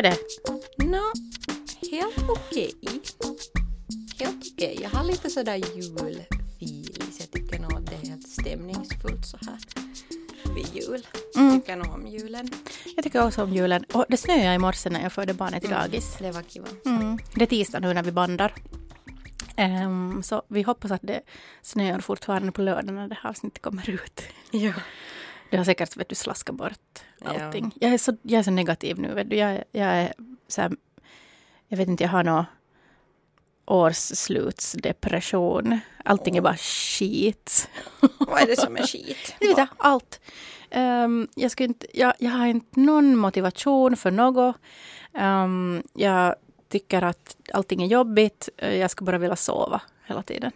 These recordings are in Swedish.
är det? Nå, helt okej. Helt okej. Jag har lite sådär julfeel. Så jag tycker nog att det är helt stämningsfullt så här vid jul. Mm. Tycker nog om julen. Jag tycker också om julen. Och det snöade i morse när jag förde barnet till dagis. Det var kiva. Mm. Det är tisdag nu när vi bandar. Ehm, så vi hoppas att det snöar fortfarande på lördag när det här avsnittet kommer ut. Ja. Det har säkert vet du, slaskat bort Ja. allting. Jag, är så, jag är så negativ nu. Vet du. Jag, jag är så här, jag vet inte, jag har någon årsslutsdepression. Allting är bara skit. Vad är det som är skit? Vet jag, allt. Ehm, jag, ska inte, jag, jag har inte någon motivation för något. Ehm, jag tycker att allting är jobbigt. Eh, Jag skulle bara vilja sova hela tiden.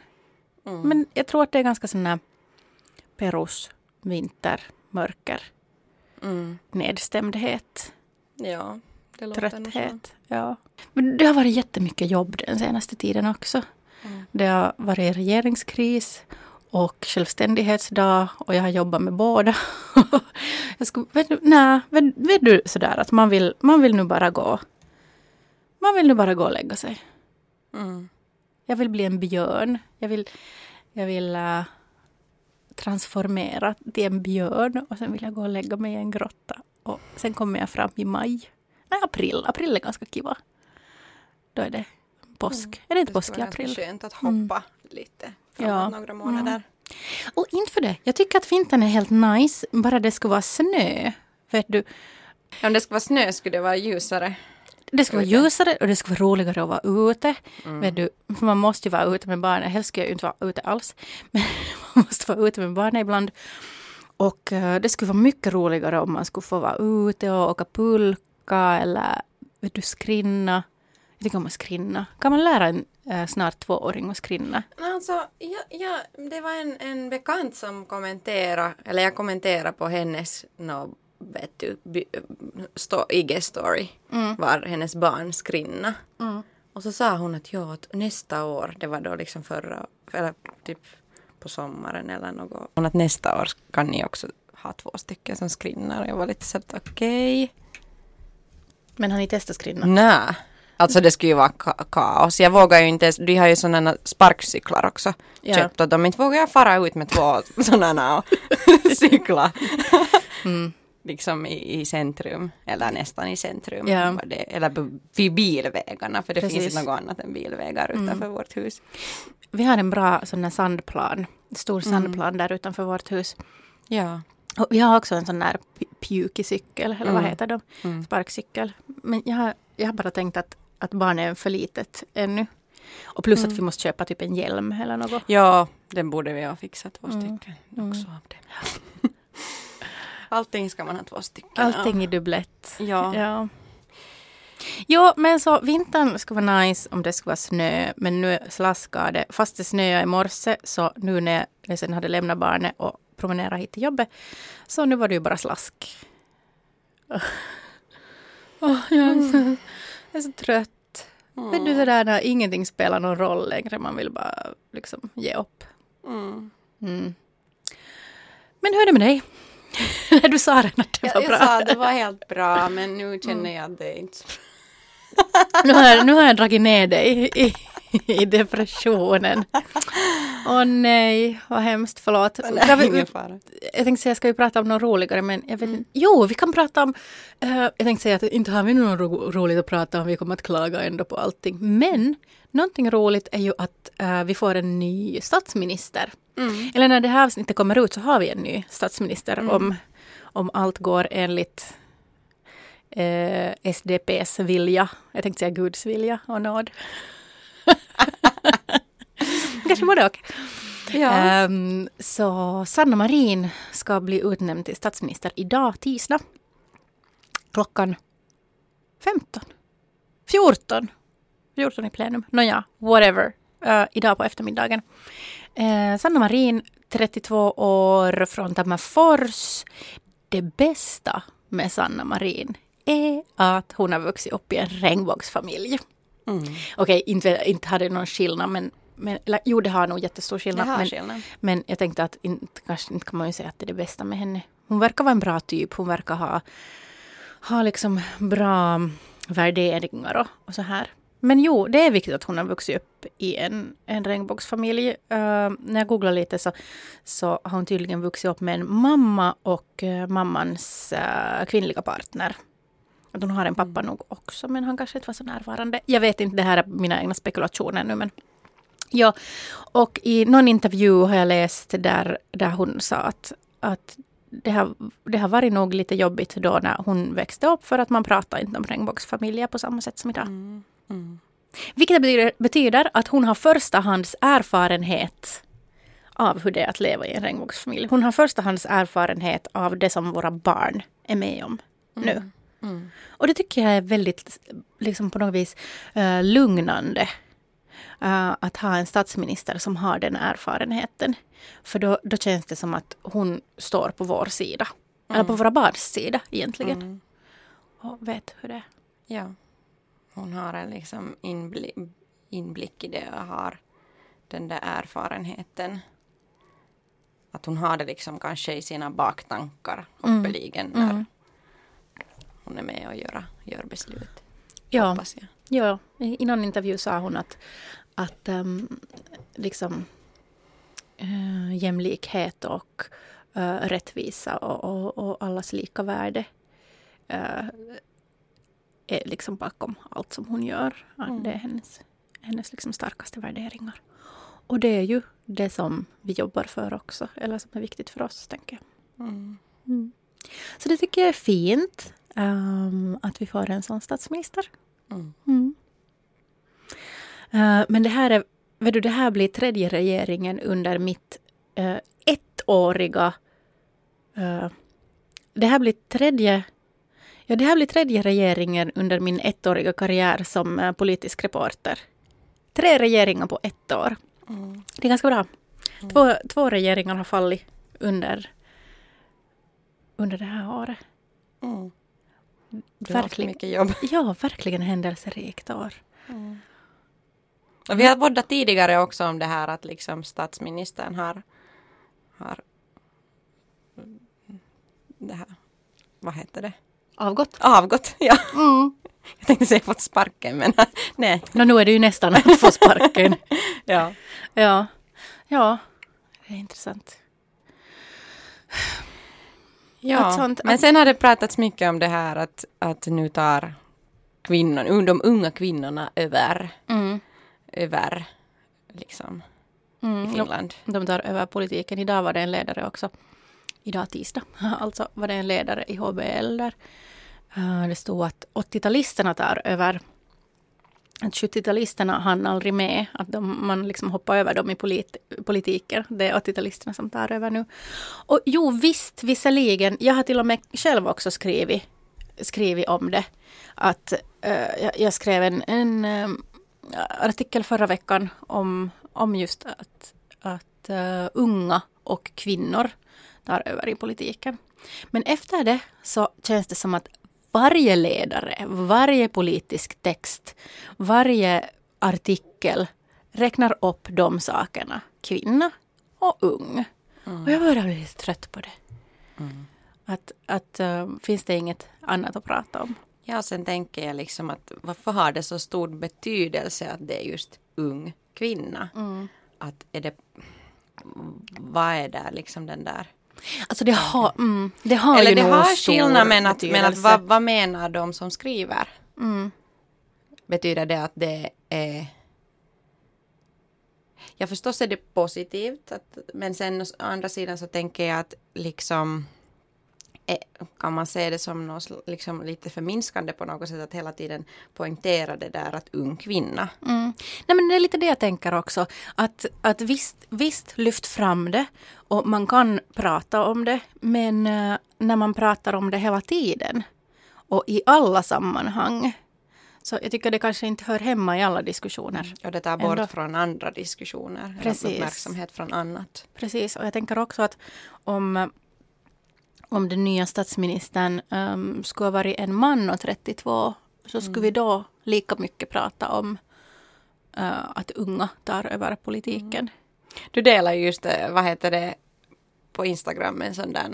Mm. Men jag tror att det är ganska sån här perus, vinter, mörker, Mm. nedstämdhet, Ja, trötthet. Ja. Men det har varit jättemycket jobb den senaste tiden också. Mm. Det har varit regeringskris och självständighetsdag och jag har jobbat med båda. jag skulle, vet, du, nej, vet, vet du sådär att man vill, man vill nu bara gå. Man vill nu bara gå och lägga sig. Mm. Jag vill bli en björn. Jag vill, jag vill äh, transformera till en björn och sen vill jag gå och lägga mig i en grotta. Och sen kommer jag fram i maj. Nej, april. April är ganska kiva. Då är det påsk. Är det inte Det påsk skulle i april? skönt att hoppa lite framåt Ja. några månader. Och inför det, jag tycker att vintern är helt nice, bara det ska vara snö. Vet du, Om det ska vara snö skulle det vara ljusare. det ska vara ljusare och det ska vara roligare att vara ute. Mm. Vet du, för man måste ju vara ute med barnen. Helst ska jag inte vara ute alls. Men måste vara ute med barnen ibland. Och eh, det skulle vara mycket roligare om man skulle få vara ute och åka pulka eller vet du, skrinna. Jag tycker om att skrinna. Kan man lära en eh, snart tvååring att skrinna? Alltså, ja, ja, det var en, en bekant som kommenterade, eller jag kommenterade på hennes no, vet du, sto, IG-story Mm. var hennes barn skrinna. Och så sa hon att ja, att nästa år, det var då liksom förra, eller typ på sommaren eller något. Hon att nästa år kan ni också ha två stycken som skrinnar. Jag var lite så att okej. Men har ni testat skrinna? Nej. Alltså det skulle ju vara ka- kaos. Jag vågar ju inte ens, de har ju sådana sparkcyklar också Ja. köpt och de inte vågar jag fara ut med två sådana och cykla. Mm. liksom i, i centrum, eller nästan i centrum. Ja. Det, eller vid bilvägarna, för det Precis. finns inte något annat än bilvägar utanför vårt hus. Vi har en bra sån sandplan, stor sandplan där utanför vårt hus. Ja. Och vi har också en sån där pukicykel, eller vad Mm. heter de? Mm. Sparkcykel. Men jag har, jag har bara tänkt att, att barn är för litet ännu. Och plus att vi måste köpa typ en hjälm eller något. Ja, den borde vi ha fixat två Mm. stycken Mm. också av det. Allting ska man ha två stycken Allting i dubblett. Ja. Ja. Jo, men så vintern ska vara nice om det ska vara snö, men nu slaskar det. Fast det snöade i morse, så nu när jag sen hade lämnat barnet och promenerat hit till jobbet, så nu var det ju bara slask. Åh, jag, är så, jag trött. Vet du det där när ingenting spelar någon roll längre, man vill bara liksom ge upp. Mm. Mm. Men hur är det med dig? du sa redan att det Jag, var jag bra. sa att det var helt bra men nu känner jag att det inte så Nu har, jag, nu har jag dragit ner dig i, i depressionen. Åh nej, vad hemskt, förlåt. Vi, ingen fara. jag tänkte säga, ska vi prata om något roligare, men jag vet inte. Jo, vi kan prata om... eh, jag tänkte säga att inte har vi något ro, roligt att prata om, vi kommer att klaga ändå på allting. Men någonting roligt är ju att eh, vi får en ny statsminister. Mm. Eller när det här avsnittet kommer ut så har vi en ny statsminister om, om allt går enligt eh, SDPs vilja. Jag tänkte säga Guds vilja och nåd. Kanske både och. Ja. Ehm, så Sanna Marin ska bli utnämnd till statsminister idag, tisdag. Klockan 15. 14. 14 i plenum. Nåja, whatever. Eh, idag på eftermiddagen. Uh, Sanna Marin, 32 år från Tammerfors. Det bästa med Sanna Marin är att hon har vuxit upp i en regnbågsfamilj. Mm. Okej, inte, inte hade det någon skillnad men, men eller, jo det har nog jättestor skillnad. Men, skillnad. men jag tänkte att inte, kanske inte kan man ju säga att det är det bästa med henne. Hon verkar vara en bra typ. Hon verkar ha, ha liksom bra värderingar och, och så här. Men jo, det är viktigt att hon har vuxit upp i en, en regnbågsfamilj. Uh, när jag googlar lite så, så har hon tydligen vuxit upp med en mamma och uh, mammans uh, kvinnliga partner. Att hon har en pappa nog också, men han kanske inte var så närvarande. Jag vet inte, det här är mina egna spekulationer nu, men ja. Och i någon intervju har jag läst där, där hon sa att, att det har, det har varit nog lite jobbigt då när hon växte upp för att man pratar inte om regnbågsfamiljer på samma sätt som idag. Mm. Mm. Vilket betyder, betyder att hon har förstahands erfarenhet av hur det är att leva i en regnbågsfamilj. Hon har förstahands erfarenhet av det som våra barn är med om nu. Mm. Mm. Och det tycker jag är väldigt, liksom på något vis, uh, lugnande. Uh, att ha en statsminister som har den erfarenheten. För då, då känns det som att hon står på vår sida. Mm. Eller på våra barns sida egentligen. Mm. Och vet hur det är. Ja. Hon har en liksom inblick, inblick i det och har den där erfarenheten. Att hon har det liksom kanske i sina baktankar mm. hoppeligen mm. när hon är med och gör, gör beslut. Ja. Hoppas jag. ja, i någon intervju sa hon att, att um, liksom uh, jämlikhet och uh, rättvisa och, och, och allas lika värde uh, är liksom bakom allt som hon gör. Mm. Det är hennes, hennes liksom starkaste värderingar. Och det är ju det som vi jobbar för också, eller som är viktigt för oss, tänker jag. Mm. Mm. Så det tycker jag är fint, um, att vi får en sån statsminister. Uh, men det här, är, vet du, det här blir tredje regeringen under mitt uh, ettåriga... Uh, det här blir tredje Ja, det här blir tredje regeringen under min ettåriga karriär som politisk reporter. Tre regeringar på ett år. Mm. Det är ganska bra. Mm. Två, två regeringar har fallit under, under det här året. Mm. Du verkligen, mycket jobb. Ja, verkligen händelserikt år. Mm. Och vi har poddat tidigare också om det här att liksom statsministern har, har det här, vad heter det? Avgått? Avgått, ja. Mm. Jag tänkte säga fått sparken men nej. No, nu är det ju nästan att få sparken. ja. Ja. Ja, det är intressant. Ja, sånt, men sen har det pratats mycket om det här att, att nu tar kvinnorna, de unga kvinnorna över, mm. över liksom mm. i Finland. De, de tar över politiken. Idag var det en ledare också. Idag tisdag. Alltså var det en ledare i HBL där uh, det stod att 80-talisterna tar över att 70-talisterna hann aldrig med, att de, man liksom hoppar över dem i polit, politiken. Det är 80-talisterna som tar över nu. Och jo visst, visserligen, jag har till och med själv också skrivit, skrivit om det. Att uh, jag, jag, skrev en, en uh, artikel förra veckan om, om just att, att uh, unga och kvinnor tar över i politiken. Men efter det så känns det som att varje ledare, varje politisk text, varje artikel räknar upp de sakerna. Kvinna och ung. Mm. Och jag börjar bli lite trött på det. Mm. Att, att uh, finns det inget annat att prata om? Ja, sen tänker jag liksom att varför har det så stor betydelse att det är just ung kvinna? Mm. Att är det, vad är det liksom den där Alltså det har, mm, det har Eller ju det har skillnad men att, men att vad, vad menar de som skriver? Mm. Betyder det att det är Ja förstås är det positivt att, men sen å andra sidan så tänker jag att liksom kan man se det som något liksom lite förminskande på något sätt att hela tiden poängtera det där att ung kvinna. Mm. Nej men det är lite det jag tänker också. Att, att visst, visst lyft fram det och man kan prata om det men uh, när man pratar om det hela tiden och i alla sammanhang så jag tycker det kanske inte hör hemma i alla diskussioner. Och det tar bort Ändå. från andra diskussioner. Precis. Uppmärksamhet från annat. Precis, och jag tänker också att om om den nya statsministern um, skulle ha varit en man och 32 så skulle mm. vi då lika mycket prata om uh, att unga tar över politiken. Mm. Du delar just, vad heter det, på Instagram en sån där,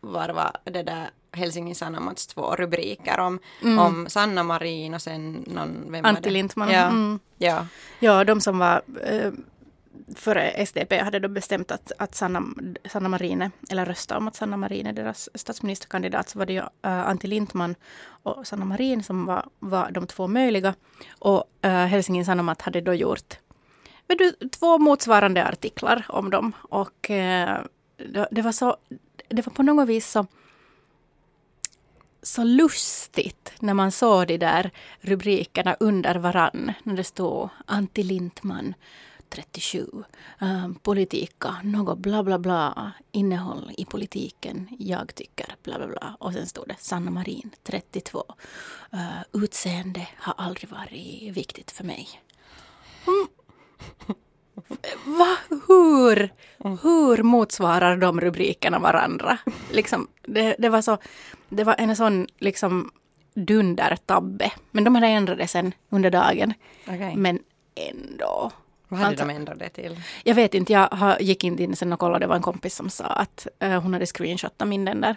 var var det där Helsingin Sanomats två rubriker om, Mm. om Sanna Marin och sen någon, vem var Antti det? Lindman. Ja, Mm. ja. Ja, de som var eh, före SDP hade då bestämt att, att Sanna, Sanna Marine, eller rösta om att Sanna Marin är deras statsministerkandidat, så var det ju uh, Antti Lindman och Sanna Marin som var, var de två möjliga. Och uh, Helsingin Sanomat hade då gjort du, två motsvarande artiklar om dem. Och uh, det, det var så, det var på något vis så så lustigt när man såg de där rubrikerna under varann. När det stod Antti Lindman 37, um, politika, något bla bla bla, innehåll i politiken, jag tycker bla bla bla. Och sen stod det Sanna Marin 32, uh, utseende har aldrig varit viktigt för mig. Mm. Va? Hur? Hur motsvarar de rubrikerna varandra? Liksom, det, det var så, det var en sån liksom dundertabbe. Men de hade ändrat det sen under dagen. Okej. Men ändå. Vad hade Alltså- de ändrat det till? Jag vet inte, jag gick inte in sen och kollade. Det var en kompis som sa att eh, hon hade screenshotat min den där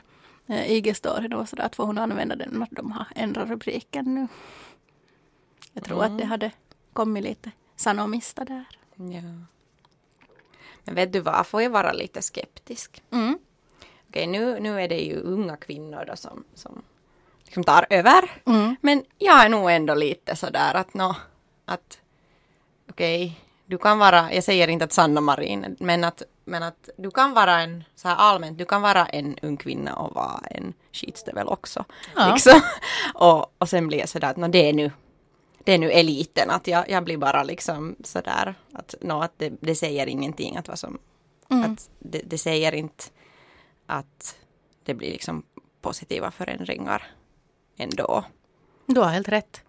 uh, IG-storyn och sådär. Att får hon använda den att de har ändrat rubriken nu. Jag tror att det hade kommit lite sanomista där. Ja. Men vet du vad, får jag vara lite skeptisk? Mm. Okej, nu, nu är det ju unga kvinnor då som, som liksom tar över. Mm. Men jag är nog ändå lite sådär att nå, att okej, du kan vara, jag säger inte att Sanna Marin, men att, men att du kan vara en, så här allmänt, du kan vara en ung kvinna och vara en skitstövel också. Ja. Liksom. Och, och sen blir jag sådär att nå, det är nu, det är nu eliten, att jag, jag blir bara liksom sådär att, nå, att det, det säger ingenting, att vad som, Mm. att det, det säger inte att det blir liksom positiva förändringar ändå. Du har helt rätt.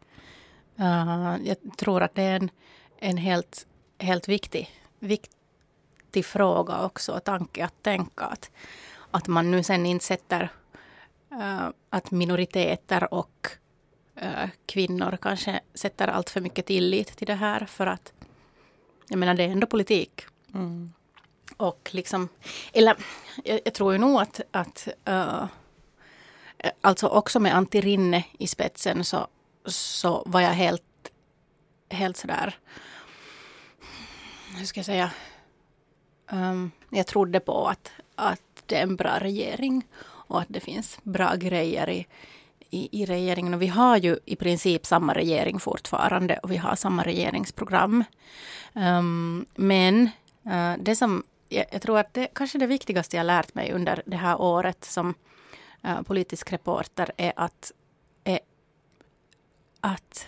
Uh, jag tror att det är en, en helt, helt viktig, viktig fråga också, tanke att tänka att, att man nu sen inte sätter uh, att minoriteter och uh, kvinnor kanske sätter allt för mycket tillit till det här för att jag menar det är ändå politik. Mm. Och liksom, eller jag, jag tror ju nog att, att uh, alltså också med Antti Rinne i spetsen så, så var jag helt, helt sådär, hur ska jag säga, um, jag trodde på att, att det är en bra regering och att det finns bra grejer i, i, i regeringen. Och vi har ju i princip samma regering fortfarande och vi har samma regeringsprogram. Um, men uh, det som jag, jag tror att det kanske det viktigaste jag lärt mig under det här året som uh, politisk reporter är att, är att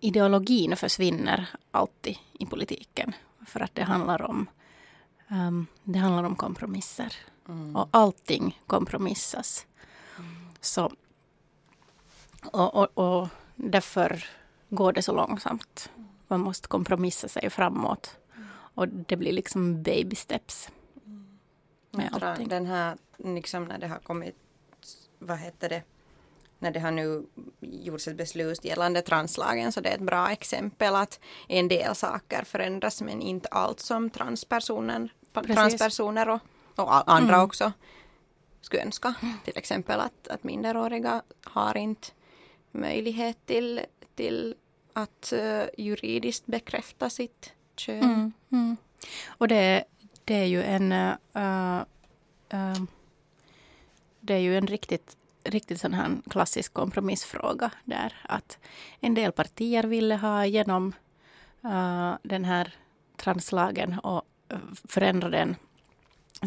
ideologin försvinner alltid i politiken. För att det handlar om, um, det handlar om kompromisser. Och allting kompromissas. Så, och, och, och därför går det så långsamt. Man måste kompromissa sig framåt. Och det blir liksom baby steps. Med Jag tror allting. Den här, liksom när det har kommit, vad heter det, när det har nu gjorts ett beslut gällande translagen så det är ett bra exempel att en del saker förändras men inte allt som transpersoner, Precis. transpersoner och, och andra Mm. också skulle önska. Till exempel att, att minderåriga har inte möjlighet till, till att eh, juridiskt bekräfta sitt kön. Mm, mm. Och det, det är ju en... eh, eh, det är ju en riktigt, riktigt sån här klassisk kompromissfråga där att en del partier ville ha igenom eh, den här translagen och förändra den.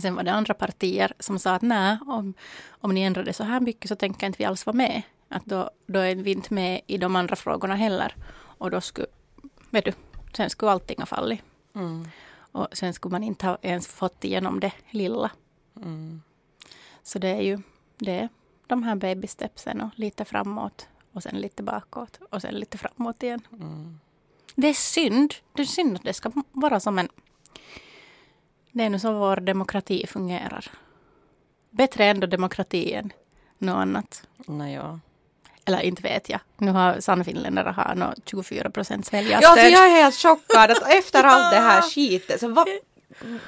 Sen var det andra partier som sa att nej, om, om ni ändrar det så här mycket så tänker inte vi alls vara med. Att då, då är vi inte med i de andra frågorna heller. Och då skulle, vet du, sen skulle allting ha fallit. Mm. Och sen skulle man inte ha ens fått igenom det lilla. Mm. Så det är ju det de här baby stepsen och lite framåt och sen lite bakåt och sen lite framåt igen. Mm. Det är synd. Det är synd att det ska vara som en... Det är nu så vår demokrati fungerar. Bättre ändå demokrati än något annat. Nå, ja. Eller inte vet jag. Nu har Sannfinländare har nå 24 procents Ja, väljarstöd. alltså jag är helt chockad att efter allt det här skitet så vad... Mm.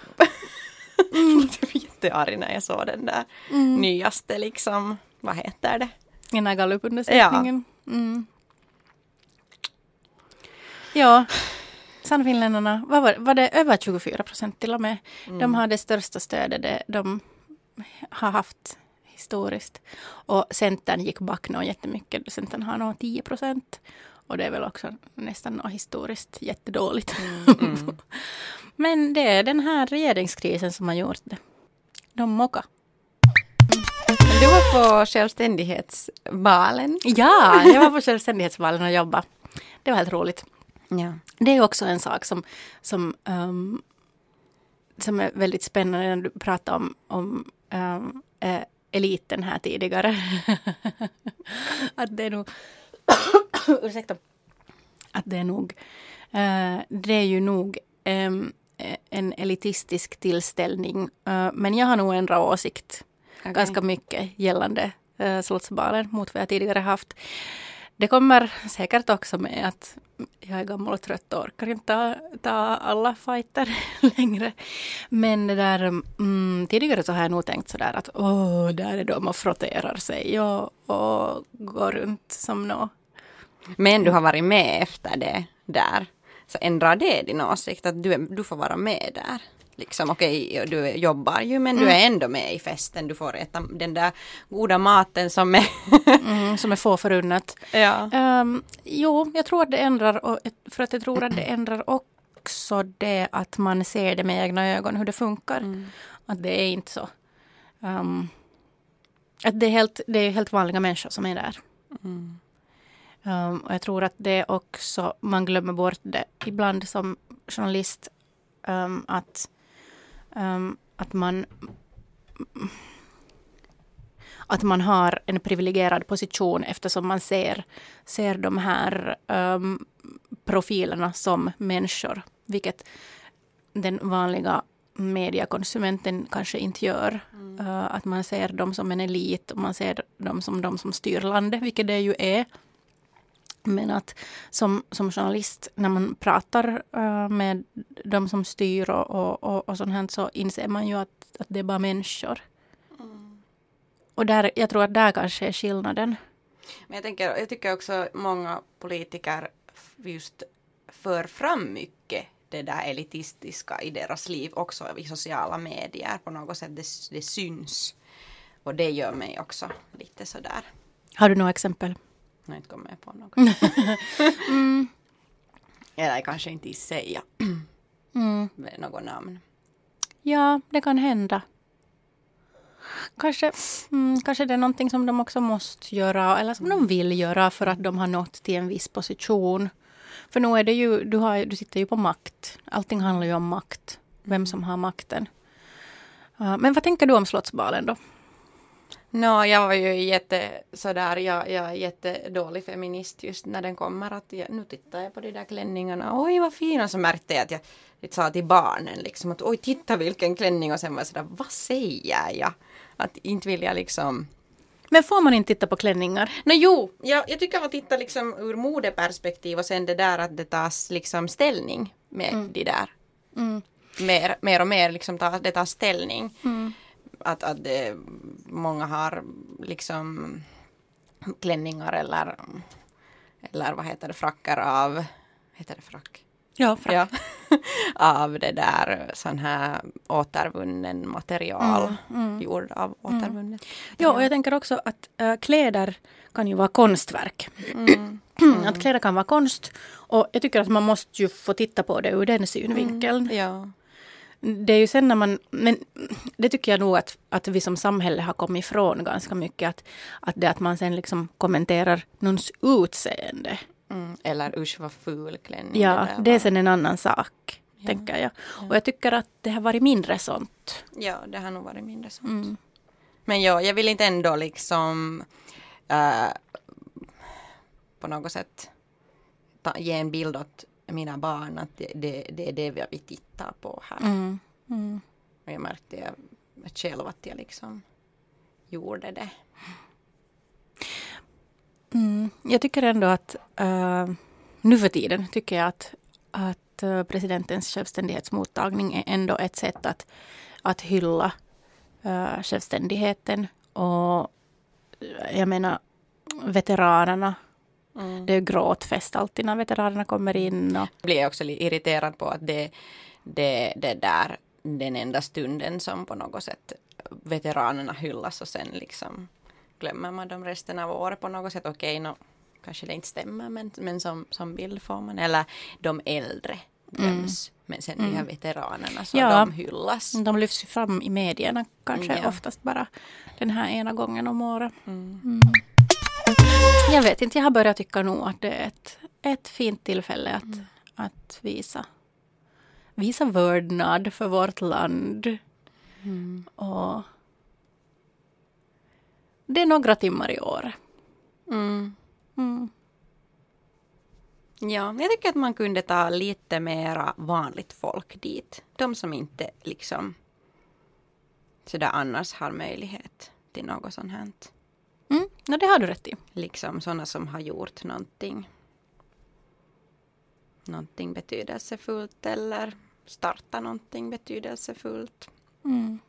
jag blev jättearg när jag såg den där mm. nyaste liksom, vad heter det? Den här gallupundersökningen. Ja. Mm. Ja, Sannfinländarna, vad var, var det över 24 procent till och med? Mm. De har det största stödet de har haft historiskt. Och Centern gick back nog jättemycket. Centern har nog 10 procent. Och det är väl också nästan historiskt jättedåligt. Mm, mm. Men det är den här regeringskrisen som har gjort det. De mockar. Du var på självständighetsvalen. Ja, jag var på självständighetsvalen och jobbade. Det var helt roligt. Ja. Det är också en sak som, som, um, som är väldigt spännande när du pratar om, om um, äh, eliten här tidigare. att det är nog... ursäkta. Att det är nog... Uh, det är ju nog um, en elitistisk tillställning. Uh, men jag har nog ändrat åsikt okay. ganska mycket gällande eh, uh, Slottsbalen mot vad jag tidigare haft. Det kommer säkert också med att jag är gammal och trött och orkar inte ta, ta alla fighter längre. Men det där, mm, tidigare så har jag nog tänkt sådär att åh, där är de och frotterar sig och, och går runt som nå. Men du har varit med efter det där. Så ändrar det din åsikt att du, du får vara med där? Liksom, okej, okay, du jobbar ju men mm. du är ändå med i festen. Du får äta den där goda maten som är... mm, som är få förunnat. Ja. Um, jo, jag tror att det ändrar, och, för att jag tror att det ändrar också det att man ser det med egna ögon hur det funkar. Mm. Att det är inte så. Um, att det är, helt, det är helt vanliga människor som är där. Mm. Um, och jag tror att det också, man glömmer bort det ibland som journalist. Um, att um, att man att man har en privilegierad position eftersom man ser, ser de här um, profilerna som människor. Vilket den vanliga mediekonsumenten kanske inte gör. Mm. Uh, att man ser dem som en elit och man ser dem som de som styr landet, vilket det ju är. Men att som, som journalist, när man pratar uh, med de som styr och, och, och, och sånt här, så inser man ju att, att det är bara människor. Mm. Och där, jag tror att där kanske är skillnaden. Men jag, tänker, jag tycker också många politiker just för fram mycket det där elitistiska i deras liv också i sociala medier på något sätt. Det, det syns. Och det gör mig också lite sådär. Har du några exempel? Jag har inte kommit på något. mm. Eller kanske inte säga mm. något namn. Ja, det kan hända. Kanske, mm, kanske det är någonting som de också måste göra eller som de vill göra för att de har nått till en viss position. För nu är det ju, du, har, du sitter ju på makt. Allting handlar ju om makt. Vem som har makten. Uh, men vad tänker du om Slottsbalen då? No, jag var ju jätte sådär, jag, jag är jättedålig feminist just när den kommer. Att jag, nu tittar jag på de där klänningarna, oj vad fina, så märkte jag att jag, jag sa till barnen liksom att oj titta vilken klänning och sen var jag sådär, vad säger jag? Att inte vill jag liksom men får man inte titta på klänningar? No, jo, jag, jag tycker man tittar liksom ur modeperspektiv och sen det där att det tas liksom ställning med mm. de där. Mm. Mer, mer och mer liksom ta, det tar ställning. Mm att, att det, många har liksom klänningar eller, eller vad heter det, frackar av, heter det frack? Ja, frack. Ja, av det där sån här återvunnen material, mm, mm. gjord av mm. återvunnet. Mm. Ja, och jag tänker också att äh, kläder kan ju vara konstverk. Mm. att kläder kan vara konst och jag tycker att man måste ju få titta på det ur den synvinkeln. Mm, ja det är ju sen när man, men det tycker jag nog att, att vi som samhälle har kommit ifrån ganska mycket. Att, att det att man sen liksom kommenterar någons utseende. Mm, eller usch vad ful klänning Ja, det, det är sen en annan sak. Ja. Tänker jag. Ja. Och jag tycker att det har varit mindre sånt. Ja, det har nog varit mindre sånt. Mm. Men ja, jag vill inte ändå liksom äh, på något sätt ta, ge en bild åt mina barn att det, det, det är det vi tittar på här. Mm. Mm. Och jag märkte jag, själv att jag liksom gjorde det. Mm. Jag tycker ändå att uh, nu för tiden tycker jag att, att uh, presidentens självständighetsmottagning är ändå ett sätt att, att hylla uh, självständigheten och jag menar veteranerna. Mm. Det är gråtfest alltid när veteranerna kommer in. Och, blir jag också lite irriterad på att det, det, det där den enda stunden som på något sätt veteranerna hyllas och sen liksom glömmer man dem resten av året på något sätt. Okej, no, kanske det inte stämmer men, men som, som bild får man. Eller de äldre glöms. Men sen de här veteranerna så Ja. de hyllas. de lyfts fram i medierna kanske Ja. oftast bara den här ena gången om året. Mm. Mm. Jag vet inte, jag har börjat tycka nog att det är ett, ett fint tillfälle att, Mm. att visa, visa vördnad för vårt land. Mm. Och det är några timmar i år. Mm. Mm. Ja, jag tycker att man kunde ta lite mera vanligt folk dit. De som inte liksom sådär annars har möjlighet till något sånt här. Mm. Ja, det har du rätt i. Liksom sådana som har gjort någonting. Någonting betydelsefullt eller starta någonting betydelsefullt. Mm.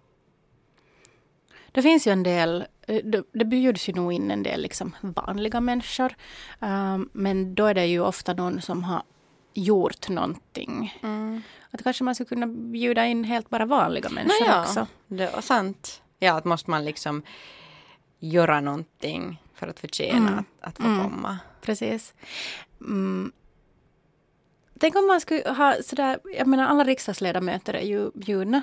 Det finns ju en del, eh, det, det bjuds ju nog in en del liksom vanliga människor. Um, men då är det ju ofta någon som har gjort någonting. Att kanske man skulle kunna bjuda in helt bara vanliga människor Nåja, också. det var sant. Ja, att måste man liksom göra någonting för att förtjäna Mm. att, att få Mm. komma. Precis. Mm. Tänk om man skulle ha sådär, jag menar alla riksdagsledamöter är ju bjudna.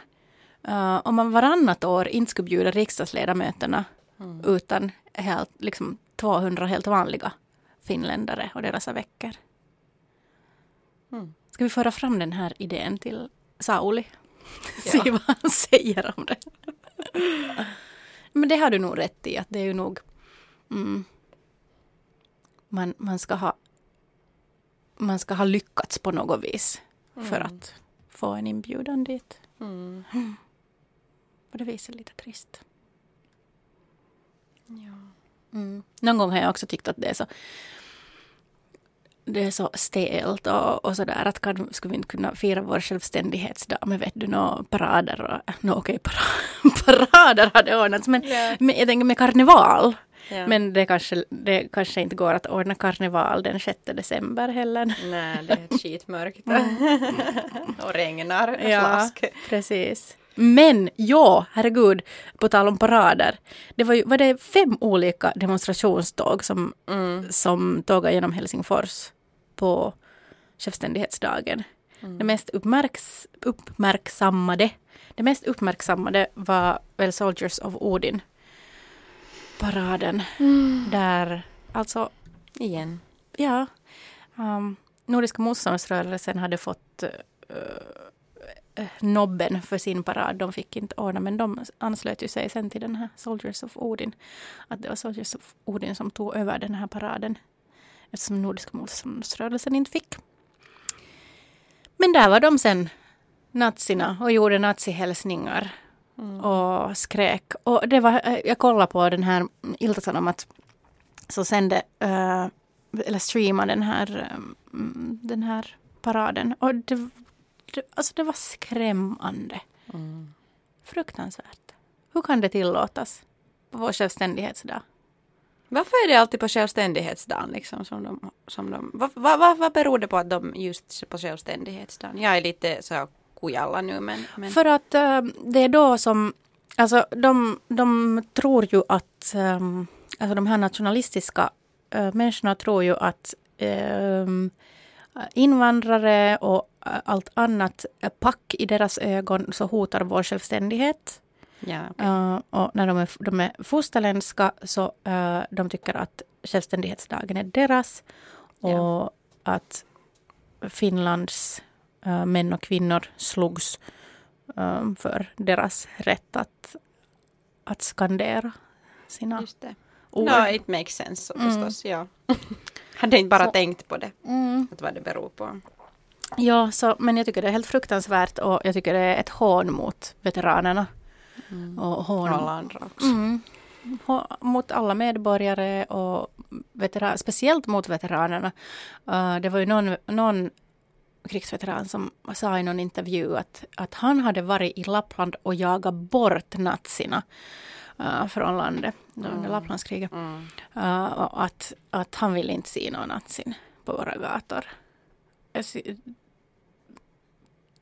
Uh, om man varannat år inte skulle bjuda riksdagsledamöterna Mm. utan helt, liksom 200 helt vanliga finländare och deras veckor. Mm. Ska vi föra fram den här idén till Sauli? Ja. Se vad han säger om det. Men det har du nog rätt i, att det är ju nog... Mm, man, man, ska ha, man ska ha lyckats på något vis för Mm. att få en inbjudan dit. Mm. På det viset lite trist. Ja. Mm. Någon gång har jag också tyckt att det är så det är så stelt och, och sådär att kan, skulle vi inte kunna fira vår självständighetsdag med vet du, nå parader och, nå okej para, parader hade ordnats men, Ja. men jag tänker med karneval. Ja. Men det kanske, det kanske inte går att ordna karneval den 6 december heller. Nej, det är skitmörkt. och regnar. Mm. Ja, Slask. precis. Men ja, herregud, på tal om parader. Det var, ju, var det fem olika demonstrationståg som, Mm. som tågade genom Helsingfors på självständighetsdagen. Mm. Det mest uppmärks, uppmärksammade det mest uppmärksammade var väl Soldiers of Odin paraden. Mm. Där alltså Igen. Ja. Um, Nordiska motståndsrörelsen hade fått uh, uh, nobben för sin parad. De fick inte ordna, men de anslöt ju sig sen till den här Soldiers of Odin. Att det var Soldiers of Odin som tog över den här paraden. Eftersom Nordiska motståndsrörelsen inte fick. Men där var de sen, nazierna, och gjorde nazihälsningar och skrek. Och det var, eh, jag kollade på den här Ilta-Sanomat så sände, uh, eller streamade den här, um, den här paraden. Och det, det, alltså det var skrämmande. Mm. Fruktansvärt. Hur kan det tillåtas på vår självständighetsdag? Varför är det alltid på självständighetsdagen? Liksom, som de, som de, vad, vad, vad, beror det på att de just på självständighetsdagen? Jag är lite så kujalla nu men... men För att äh, det är då som, alltså de, de tror ju att, äh, alltså de här nationalistiska äh, människorna tror ju att ehm, invandrare och eh, allt annat pack i deras ögon så hotar vår självständighet ja, okej. Uh, och när de är, de är fosterländska så uh, de tycker att självständighetsdagen är deras. Och Ja. att Finlands uh, män och kvinnor slogs um, för deras rätt att, att skandera sina Just det. ord. No, it makes sense så Mm. förstås. Ja. Hade inte bara Så- tänkt på det. Mm. Att vad det beror på. Ja, så, men jag tycker det är helt fruktansvärt och jag tycker det är ett hån mot veteranerna. Och hån Och alla andra också. Mm. Mot alla medborgare och veteran, speciellt mot veteranerna. Uh, det var ju någon, någon krigsveteran som sa i någon intervju att, att han hade varit i Lappland och jagat bort nazierna uh, från landet under mm. Lapplandskriget. Mm. Uh, att, att han ville inte se någon nazin på våra gator.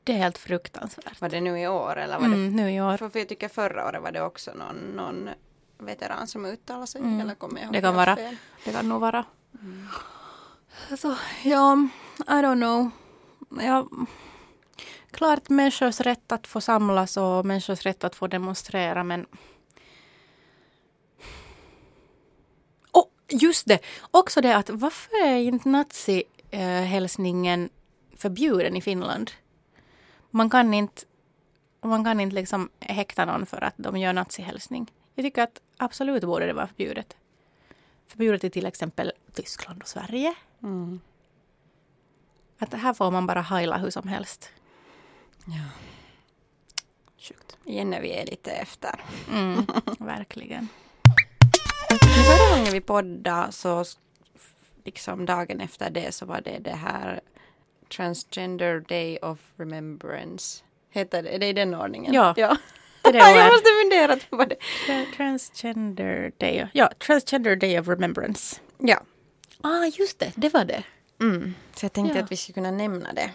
Det är helt fruktansvärt. Var det nu i år eller? Var det mm, nu i år. För, för jag tycker förra året var det också någon, någon veteran som uttalade sig. Mm. Eller kommer jag det kan vara. Fel? Det kan nog vara. Mm. Alltså, ja, I don't know. Ja, klart människors rätt att få samlas och människors rätt att få demonstrera men Och just det, också det att varför är inte nazihälsningen förbjuden i Finland? Man kan inte, man kan inte liksom häkta någon för att de gör nazihälsning. Jag tycker att absolut borde det vara förbjudet. Förbjudet i till exempel Tyskland och Sverige. Mm. Att här får man bara heila hur som helst. Ja. Sjukt. Igen är vi lite efter. Mm, verkligen. Förra gången vi poddade så liksom dagen efter det så var det det här Transgender Day of Remembrance. Heter det, är det i den ordningen? Ja. ja. Det det jag måste fundera på det. Transgender Day, ja, Transgender Day of Remembrance. Ja. Ah, just det, det var det. Mm. Så jag tänkte ja. att vi skulle kunna nämna det.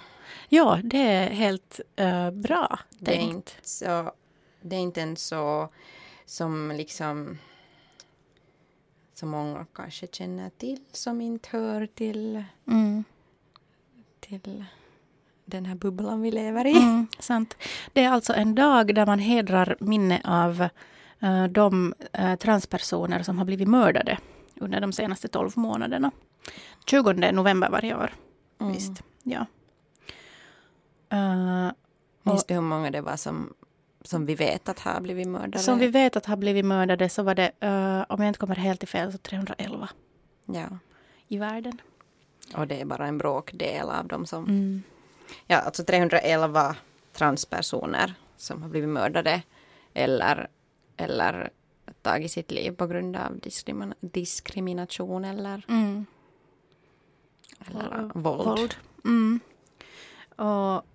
Ja, det är helt uh, bra det är, inte så, det är inte en så som liksom så många kanske känner till som inte hör till, mm. Till den här bubblan vi lever i. Mm, sant. Det är alltså en dag där man hedrar minne av uh, de uh, transpersoner som har blivit mördade under de senaste tolv månaderna. 20 november varje år. Mm. Visst, ja. Uh, Minns du hur många det var som, som vi vet att har blivit mördade? Som vi vet att har blivit mördade så var det, uh, om jag inte kommer helt i fel, så 311. Ja. I världen. Och det är bara en bråkdel av dem som... Mm. Ja, alltså 311 transpersoner som har blivit mördade eller, eller tagit sitt liv på grund av diskrimin diskrimination eller, mm. eller uh, våld. våld. Mm. Och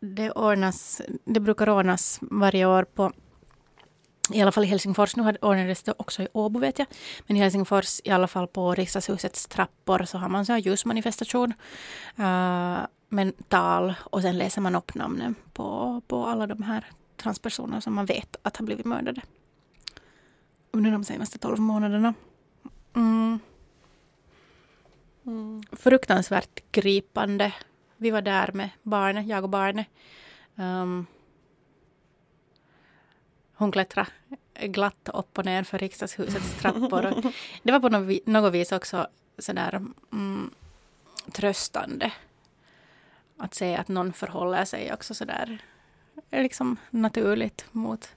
det ordnas, det brukar ordnas varje år på i alla fall i Helsingfors. Nu ordnades det också i Åbo vet jag. Men i Helsingfors, i alla fall på riksdagshusets trappor, så har man så här ljusmanifestation. Uh, med tal och sen läser man upp namnen på, på alla de här transpersoner som man vet att har blivit mördade. Under de senaste tolv månaderna. Mm. Mm. Fruktansvärt gripande vi var där med barnet, jag och barnet. Um, hon klättrade glatt upp och ner för riksdagshusets trappor. det var på något vis också sådär mm, tröstande. Att se att någon förhåller sig också sådär liksom naturligt mot,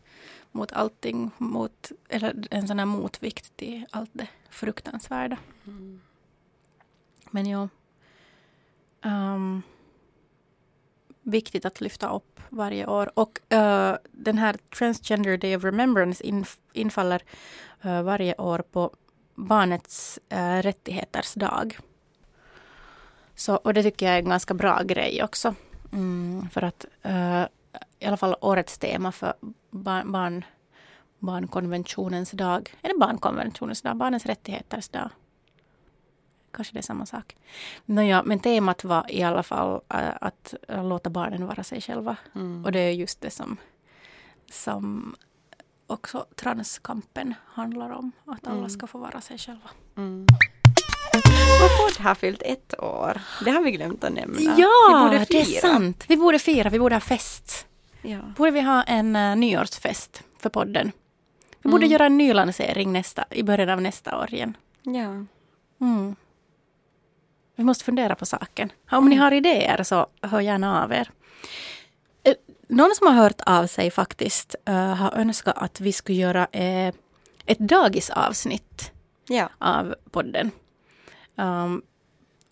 mot allting. Mot, eller en sån här motvikt till allt det fruktansvärda. Mm. Men ja. Um, viktigt att lyfta upp varje år. Och uh, den här Transgender Day of Remembrance inf infaller uh, varje år på barnets uh, rättigheters dag. Så, och det tycker jag är en ganska bra grej också. Mm, för att i alla fall årets tema för barn, barn, barnkonventionens dag, är det barnkonventionens dag, barnens rättigheters dag? Kanske det är samma sak. Nåja, men temat var i alla fall äh, att låta barnen vara sig själva. Mm. Och det är just det som, som också transkampen handlar om. Att alla mm. ska få vara sig själva. Mm. Vår podd har fyllt ett år. Det har vi glömt att nämna. Ja, det är sant. Vi borde fira, vi borde ha fest. Ja. Borde vi ha en uh, nyårsfest för podden. Vi borde mm. göra en ny lansering nästa, i början av nästa år igen. Ja. Mm. Vi måste fundera på saken. Om ni har idéer så hör gärna av er. Eh, någon som har hört av sig faktiskt uh, har önskat att vi skulle göra uh, ett dagisavsnitt ja. av podden. Um,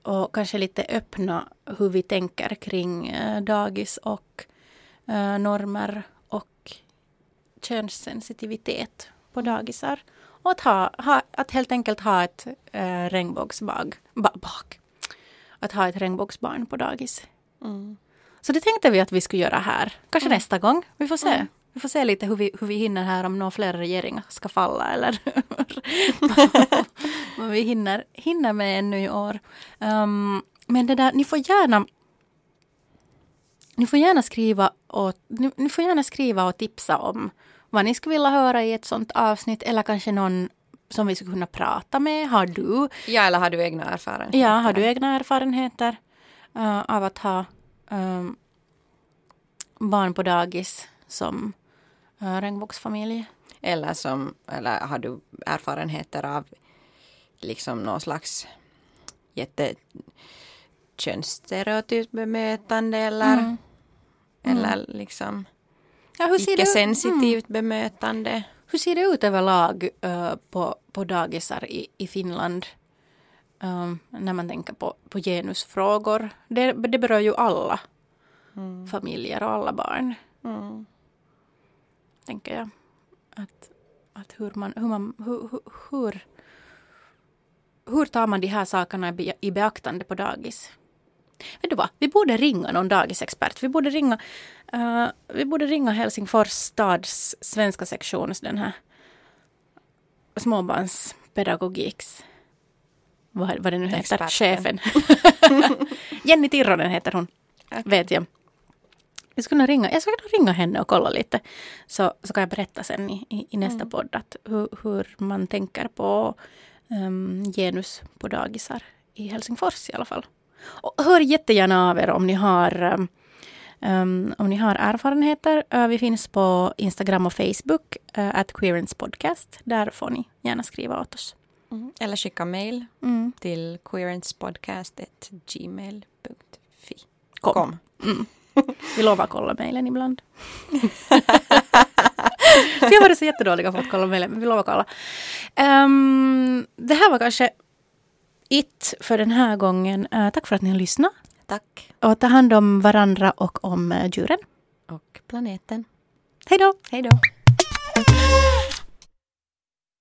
och kanske lite öppna hur vi tänker kring uh, dagis och normer och könssensitivitet på dagisar. Och att, ha, ha, att helt enkelt ha ett regnbågsbag. Ba, bak att ha ett regnbågsbarn på dagis. Mm. Så det tänkte vi att vi skulle göra här. Kanske Mm. nästa gång. Vi får se. Mm. Vi får se lite hur vi, hur vi hinner här om några fler regeringar ska falla eller vad vi hinner, hinner med ännu i år. Um, men det där, ni får gärna ni får gärna skriva och, ni, ni får gärna skriva och tipsa om vad ni skulle vilja höra i ett sånt avsnitt eller kanske någon som vi skulle kunna prata med. Har du, Ja, eller har du egna erfarenheter? ja, har du egna erfarenheter uh, av att ha um, barn på dagis som uh, regnbågsfamilj? Eller, som, eller har du erfarenheter av liksom någon slags jätte könsstereotypt bemötande eller, Mm. eller liksom Ja, hur, ser det, ut- icke-sensitivt mm, bemötande. hur ser det ut överlag uh, på, på dagisar i, i Finland? Um, när man tänker på, på genusfrågor. Det, det berör ju alla Mm. familjer och alla barn. Mm. tänker jag. Att, att hur, man, hur, man, hur, hur, hur, tar man de här sakerna i be- i beaktande på dagis? Vet du vad, vi borde ringa någon dagisexpert. Vi borde ringa, eh, vi borde ringa Helsingfors stads svenska sektions den här småbarnspedagogiks vad, vad det nu heter, Experten. chefen. Jenny Tirronen heter hon, Okej. vet jag. Jag nog ringa, jag nog ringa henne och kolla lite. Så, så kan jag berätta sen i, i, i nästa Mm. podd att hur, hur man tänker på um, genus på dagisar i Helsingfors i alla fall. Och hör jättegärna av er om ni har um, um, om ni har erfarenheter. Uh, vi finns på Instagram och Facebook, uh, at Queerance Podcast. Där får ni gärna skriva åt oss. Mm. Eller skicka mail Mm. till queerancepodcast.gmail.fi. Kom. Kom. Mm. Vi lovar att kolla mejlen ibland. vi har varit så jättedåliga på att kolla mejlen, men vi lovar att kolla. Ehm, det här var kanske it för den här gången. Eh, tack för att ni har lyssnat. Tack. Och ta hand om varandra och om uh, djuren. Och planeten. Hej då! Hej då.